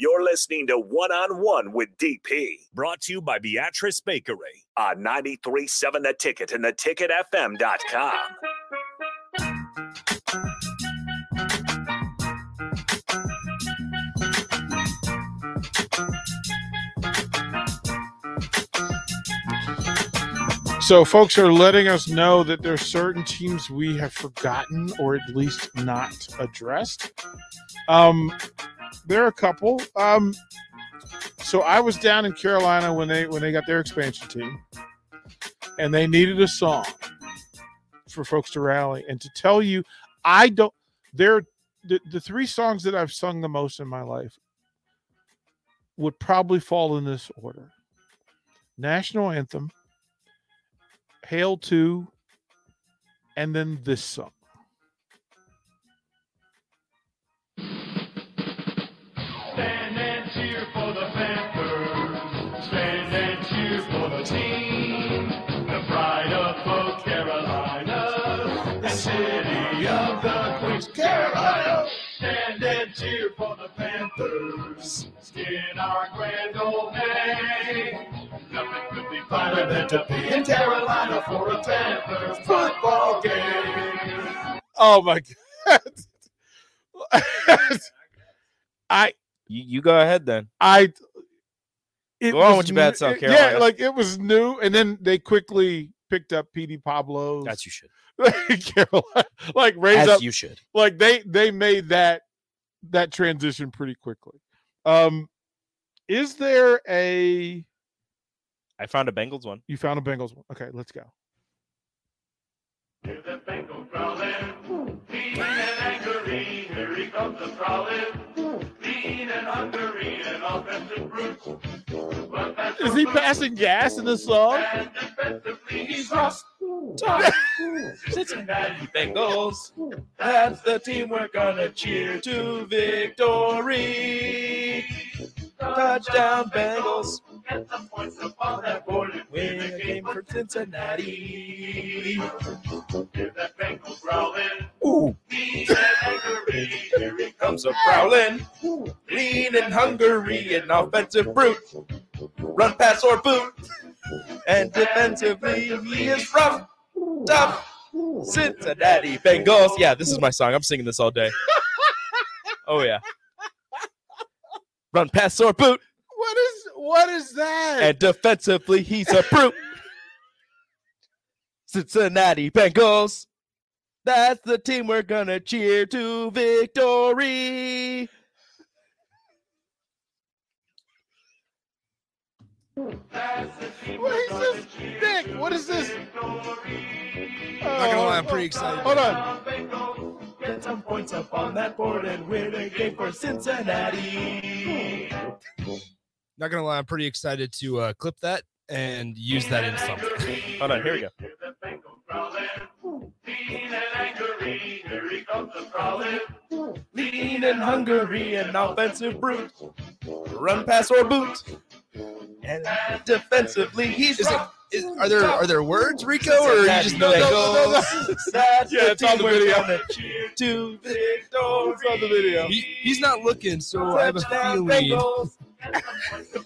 You're listening to One on One with DP Brought to you by Beatrice Bakery. on 93.7 The Ticket and theticketfm.com. So, folks are letting us know that there's certain teams we have forgotten or at least not addressed. Um, there are a couple. Um, so I was down in Carolina when they when they got their expansion team, and they needed a song for folks to rally. And to tell you, I don't. There, the, the three songs that I've sung the most in my life would probably fall in this order: national anthem. Hail to, and then this song. For the Panthers. Stand and cheer for the team. The pride of both Carolina. The city of the Queens, Carolina. Stand and cheer for the Panthers. Skin our grand old name. Nothing could be finer than to be in Carolina for a Panthers football game. Oh my god! I You, you go ahead then. I. It Go on with your bad new- self, it- Yeah, like it was new, and then they quickly picked up PD Pablo. As you should. Carolina, like raise As up, you should. like they they made that that transition pretty quickly. Um, is there a I found a Bengals one. you found a Bengals one? Okay, let's go. Hear the Bengal growling, lean and angry. Here he comes the prowling, Is he passing gas in this song? He's rough. Cincinnati Bengals. That's the team we're gonna cheer to victory. Touchdown, Bengals. Get some points up on that board and win a game for Cincinnati. Hear that Bengal growling. Ooh. Lean and angry. Here he comes a prowling. Lean and hungry, an offensive brute. Run, pass, or boot. And defensively, he is rough, tough. Cincinnati Bengals. Yeah, this is my song. I'm singing this all day. Oh yeah. Run, pass, or boot. What is what is that? And defensively, he's a brute. Cincinnati Bengals. That's the team we're gonna cheer to victory. what is this? Nick, what is this? Not gonna lie, I'm pretty excited. Hold on. Get some points up on that board and win a game for Cincinnati. Not gonna lie, I'm pretty excited to uh, clip that and use that in something. Hold on, here we go. Lean and angry. Here he comes a prowling, lean and hungry, an offensive brute. Run, pass, or boot. And defensively, he's Is it? rough. Is, are there are there words, Rico, or you just know No, that? no, no, no. That's Yeah, it's on the we're video. gonna cheer to victory. It's on the video. He, he's not looking, so I have a Touchdown, feeling.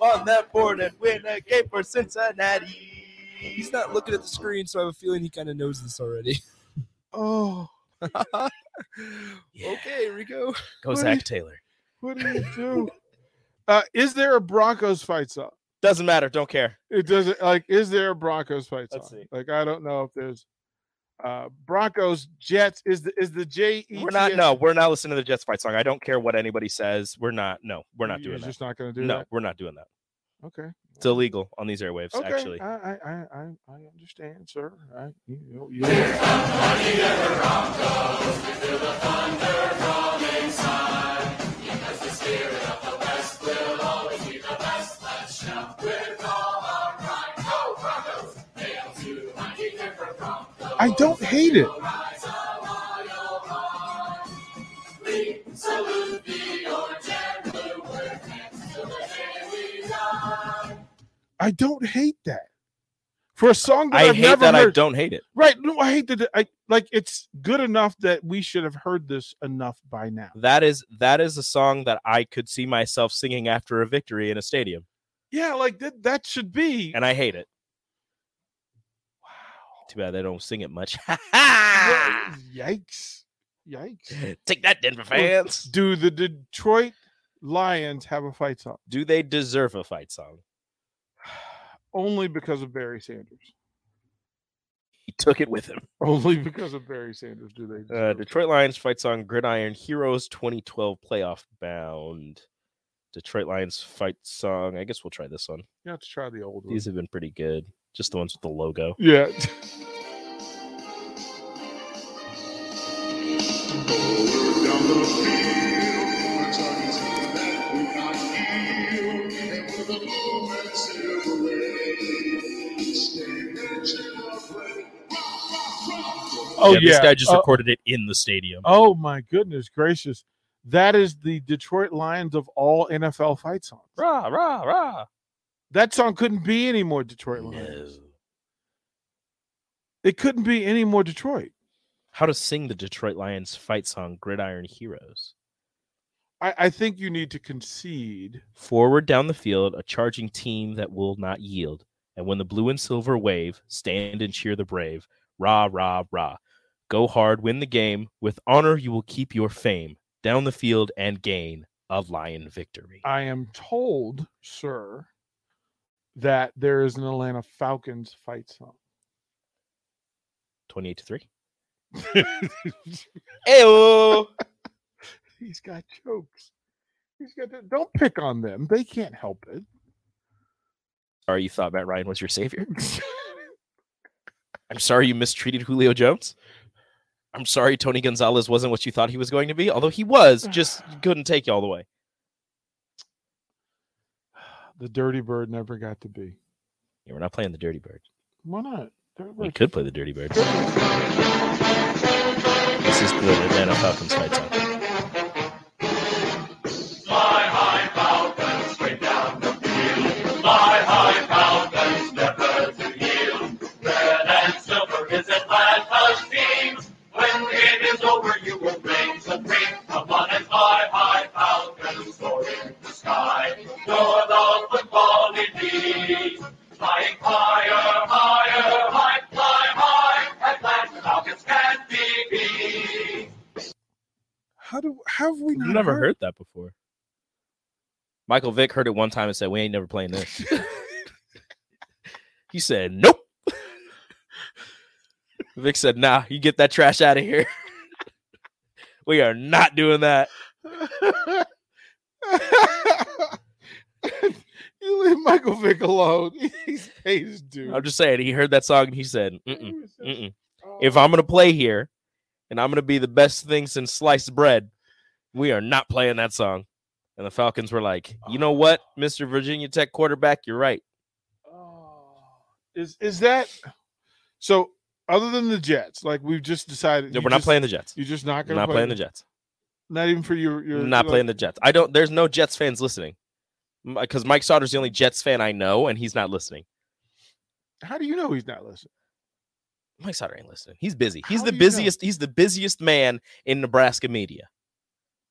On that board and win a game for Cincinnati. He's not looking at the screen, so I have a feeling he kind of knows this already. Oh, Okay, Rico. Go Zac is- Taylor. what do you do? Uh, is there a Broncos fight song? Doesn't matter. Don't care. It doesn't like. Is there a Broncos fight song? Let's see. Like I don't know if there's uh Broncos Jets. Is the is the J E? We're not. No, we're not listening to the Jets fight song. I don't care what anybody says. We're not. No, we're not You're doing that. just not going to do No, that. we're not doing that. Okay. It's illegal on these airwaves. Okay. Actually, I I I I, understand, sir. I, you, you, you, I don't hate it. I don't hate that. for a song that I have hate never that. I heard. don't hate it. Right? No, I hate that. I like it's good enough that we should have heard this enough by now. That is that is a song that I could see myself singing after a victory in a stadium, Yeah, like that. That should be. and I hate it. Wow. Too bad they don't sing it much. Yikes! Yikes! Take that, Denver fans. Do the Detroit Lions have a fight song? Do they deserve a fight song? Only because of Barry Sanders. He took it with him. Only because of Barry Sanders do they. Uh. Detroit Lions fight song Gridiron Heroes 2012 playoff bound. Detroit Lions fight song. I guess we'll try this one. You have to try the old one. These have been pretty good. Just the ones with the logo. Yeah. Oh yeah. This guy just Uh, recorded it in the stadium. oh my goodness gracious. That is the Detroit Lions of all NFL fight songs. Rah, rah, rah. That song couldn't be any more Detroit Lions. It couldn't be any more Detroit. How to sing the Detroit Lions fight song Gridiron Heroes. I, I think you need to concede. Forward down the field, a charging team that will not yield. And when the blue and silver wave, stand and cheer the brave. Rah, rah, rah. Go hard, win the game. With honor, you will keep your fame. Down the field and gain a lion victory. I am told, sir, that there is an Atlanta Falcons fight song. 28 to 3. Ayo! He's got jokes. He's got. To, don't pick on them. They can't help it. Sorry you thought Matt Ryan was your savior. I'm sorry you mistreated Julio Jones. I'm sorry Tony Gonzalez wasn't what you thought he was going to be, although he was, just couldn't take you all the way. the Dirty Bird never got to be. Yeah, we're not playing the Dirty Bird. Why not? We could play the Dirty Bird. This is the Atlanta Falcons fight song. Michael Vick heard it one time and said, We ain't never playing this. he said, Nope. Vic said, Nah, you get that trash out of here. we are not doing that. you leave Michael Vick alone. He's paid his due. I'm just saying, he heard that song and he said, Mm-mm, He was just- mm-mm. oh, If I'm going to play here and I'm going to be the best thing since sliced bread, we are not playing that song. And the Falcons were like, You know what, oh. Mr. Virginia Tech quarterback, you're right. oh. is is that so? Other than the Jets, like we've just decided, No, we're not just- playing the Jets. You're just not going to not play playing the Jets. Not even for your. your not like- playing the Jets. I don't. There's no Jets fans listening, because Mike Sauter's the only Jets fan I know, and he's not listening. How do you know he's not listening? Mike Sauter ain't listening. He's busy. He's How the you know? busiest. He's the busiest man in Nebraska media.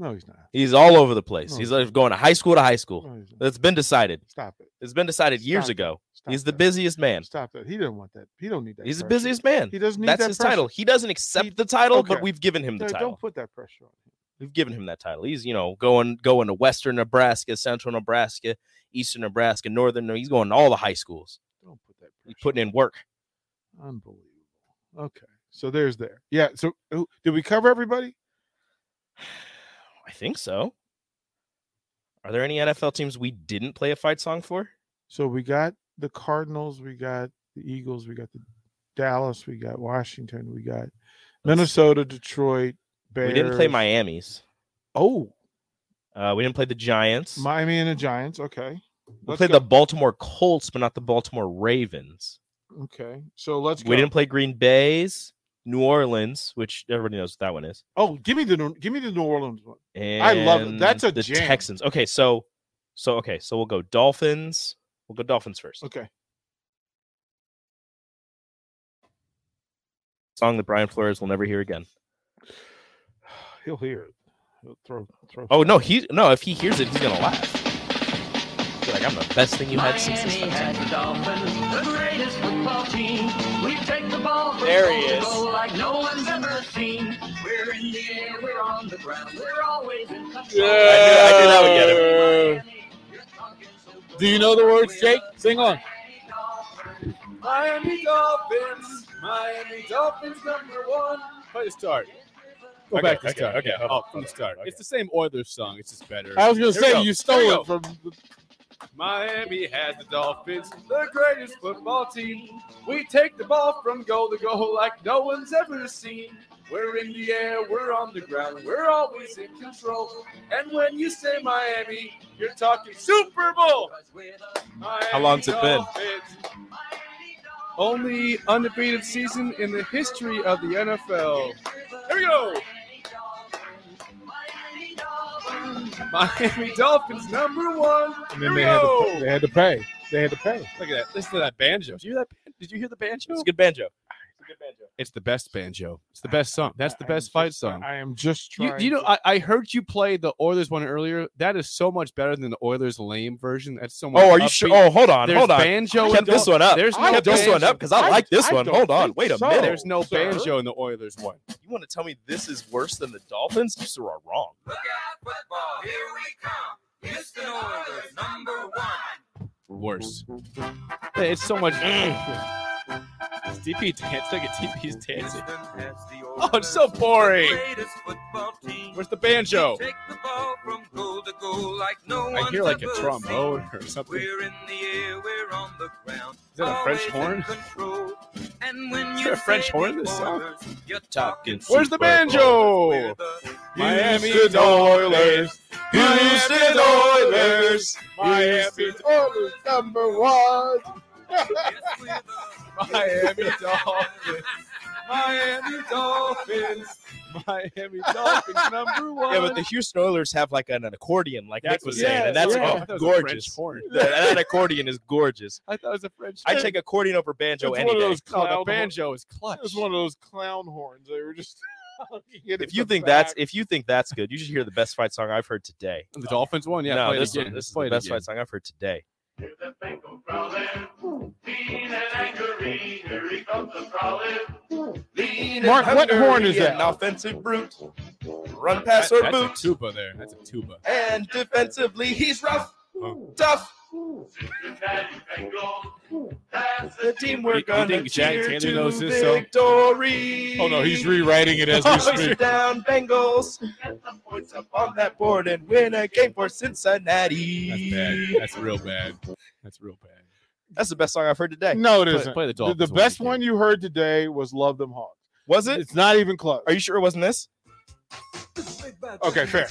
No, he's not. He's all over the place. No, He's like going to high school to high school. No. That's been decided. Stop it. It's been decided years it. ago. Stop He's the busiest man. Stop that. He didn't want that. He don't need that. He's the busiest man. He doesn't need that. That's that his pressure. title. He doesn't accept He- the title, but we've given him the No, title. Don't put that pressure on him. We've given him that title. He's, you know, going going to Western Nebraska, Central Nebraska, Eastern Nebraska, Northern. He's going to all the high schools. Don't put that He's putting in work. Unbelievable. Okay. So there's there. Yeah. So did we cover everybody? I think so. Are there any NFL teams we didn't play a fight song for? So we got the Cardinals, we got the Eagles, we got the Dallas, we got Washington, we got Minnesota, Detroit, Bears. We didn't play Miami's. Oh, Uh, we didn't play the Giants. Miami and the Giants. Okay. we Let's played go. the Baltimore Colts, but not the Baltimore Ravens. Okay. So let's go. We didn't play Green Bay's, New Orleans, which everybody knows what that one is. Oh, give me the give me the New Orleans one. And I love it. That's a the jam. Texans. Okay, so so okay, so we'll go Dolphins. We'll go Dolphins first. Okay. Song that Brian Flores will never hear again. He'll hear it. He'll throw, throw. Oh no, he no. If he hears it, he's gonna laugh. Be Like I'm the best thing you had since this Miami the Dolphins, the greatest football team. We take the ball from There he is. goal like no one's ever seen. We're in the air, we're on the ground, we're always in control. I knew- I knew that would get him. Miami, you're talking so Do you know the words, Jake? Sing on. Miami Dolphins. Miami Dolphins number one. Play the start. Go Okay, back to okay, start. okay, hold Oh, on, from the start. on, It's the same Oilers song. It's just better. I was gonna Here say you stole it from. The, Miami has the Dolphins, the greatest football team. We take the ball from goal to goal like no one's ever seen. We're in the air, we're on the ground, we're always in control. And when you say Miami, you're talking Super Bowl. How long's it been? Dolphins. Only undefeated season in the history of the NFL. Here we go. Miami Dolphins number one. and then they had, to, pay- they had to pay. They had to pay. Look at that. Listen to that banjo. Did you hear that? Did you hear the banjo? It's a good banjo. It's good banjo. It's the best banjo. It's the best song. That's the best fight song. I am just You, trying. you know, to- I, I heard you play the Oilers one earlier. That is so much better than the Oilers lame version. That's so much. Oh, are you upbeat. sure? Oh, hold on, There's hold on. banjo. I kept this one up. There's I no kept this one up because I, I- like this I one. Hold on. Wait a so. minute. There's no sir. banjo in the Oilers one. You want to tell me this is worse than the Dolphins? You sir are wrong. Look out, football! Here we come. Houston Oilers number one. Worse. It's so much. Is DP dance like a DP's dancing. Oh, it's so boring. Where's the banjo? I hear like a trombone or something. We're in the air, we're on the ground. Is that a French horn? control. And when Is there a French horn this song? You're talking Where's the banjo? Miami Oilers. Houston Oilers. Miami Oilers number one. Yes, we're the Miami Dolphins. Miami Dolphins. Miami Dolphins number one. Yeah, but the Houston Oilers have like an, accordion, like Nick was what- saying, yeah, and that's yeah. Oh, thought a gorgeous. horn. that, that accordion is gorgeous. I thought it was a French. I take accordion over banjo It's any one of day. those Oh, clown the horns. banjo is clutch. It was one of those clown horns. They were just. If you think that's if you think that's good, you should hear the best fight song I've heard today. the Dolphins one. Yeah, no, play it this, again. one, this is the it best again. fight song I've heard today. Hear the Bengal growling, lean and angry. Here he comes the prowling. Lean Mark, what horn is that? An that? offensive brute, run past That- or that's boot, a tuba there. That's a tuba. and defensively he's rough, Oh. tough. Cincinnati The team we're You- you gonna think Jack Taylor knows this song? victory. Oh no, he's rewriting it as we Oh, speak. down Bengals. Get some points up on that board and win a game for Cincinnati. That's bad. That's real bad. That's real bad. That's the best song I've heard today. No, it Play- isn't. play the The, Dolphins the one best one you heard today was "Love Them Hogs." Was it? It's not even close. Are you sure it wasn't this? Okay, fair.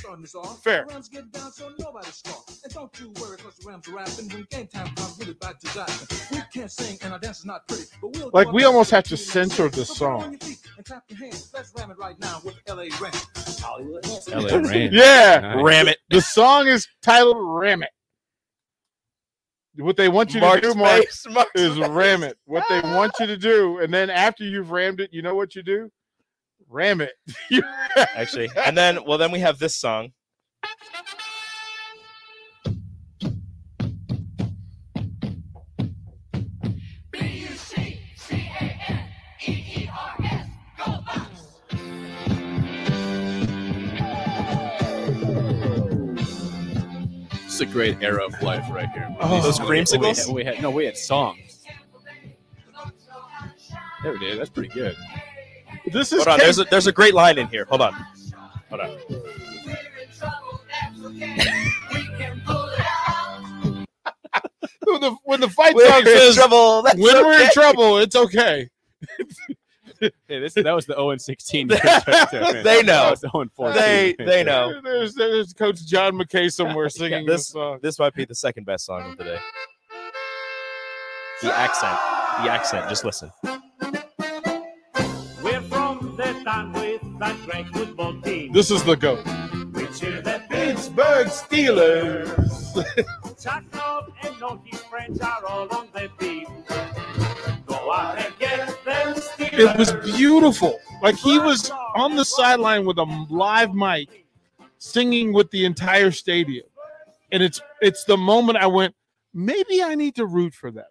Fair. Rams get down, so nobody stop. And don't you worry, cause the Rams are rapping. When game time comes, we'll be back to that. We can't sing, and our dance is not pretty. But we'll Like, we almost best have to censor the song. on your feet And clap your hands. Let's ram it right now with LA Rams. Hollywood. LA Rams. Yeah, Nice. Ram it. the song is titled "Ram It." What they want you to do, Mark, face, Mark's is face. ram it. What they want you to do, and then after you've rammed it, you know what you do? Ram it. Actually, and then well, then we have this song. This is a great era of life right here. Oh. Those creamsicles? We had, we had no, we had songs. There we did. That's pretty good. This is Hold on, Kate- there's a there's a great line in here. Hold on, hold on. when the when the fight We're song in says trouble. That's when we're in trouble, it's okay. Hey, this that was the 0 and 16. They know. That was the 0 and 14. They they know. There's there's Coach John McKay somewhere singing Yeah, this this- song. This might be the second best song of the day. The accent, the accent. Just listen. We're from the town with that great football team. This is the goat. We cheer the Pittsburgh Steelers. Chuck and all his friends are all on. Go out and get them Steelers. it was beautiful. Like he was on the sideline with a live mic, singing with the entire stadium, and it's it's the moment I went, maybe I need to root for them.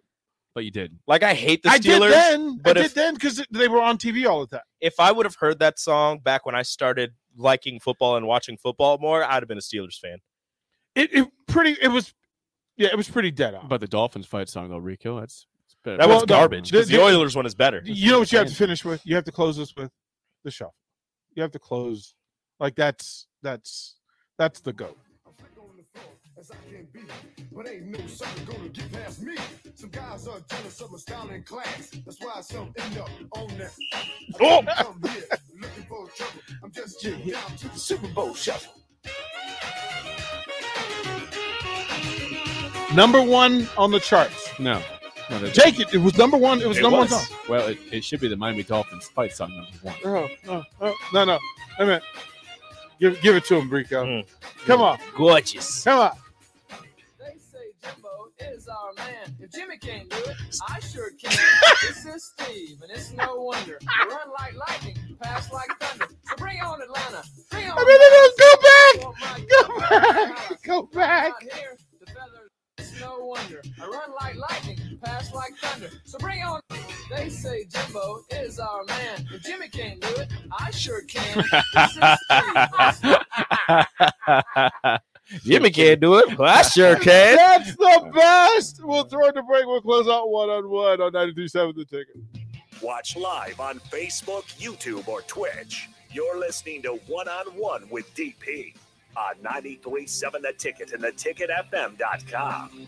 But you did. Like I hate the Steelers. I Steelers, did then, but I if did then because they were on TV all the time. if I would have heard that song back when I started liking football and watching football more, I'd have been a Steelers fan. It, it pretty. It was, yeah, it was pretty dead on. But the Dolphins fight song though, Rico, that's it's better. That Well, was no, garbage. the- the, the- Oilers one is better. you know what you have to finish with? You have to close this with the shuffle. You have to close like that's that's that's the goat. As I can be. But ain't no sucker gonna get past me. Some guys are jealous of my style and class. That's why some end up on that. Oh! Come here, looking for trouble. I'm just chilling down to the Super Bowl shuffle. Number one on the charts. No. no Jake, it, it was number one. It was It number was. one song. Well, it, it should be the Miami Dolphins fight song number one. Oh, oh, oh, no, no. Wait a minute. Give, give it to him, Brico. Mm. Come on. Gorgeous. Come on. They say Jimbo is our man. If Jimmy can't do it, I sure can. this is Steve, and it's no wonder. Run like lightning, pass like thunder. So bring on Atlanta. Bring on. I mean, go oh, back. Go Go back. Go back. Here, the feathers, it's no wonder. I run like lightning, pass like thunder. So bring on. They say Jimbo is our man. If Jimmy can't do it, I sure can. This is Steve. Jimmy can't do it. Well, I sure can. Best. We'll throw it to break. We'll close out one on one on 92.7 The Ticket. Watch live on Facebook, YouTube, or Twitch. You're listening to One on One with DP on 93.7 The Ticket and theticketfm.com.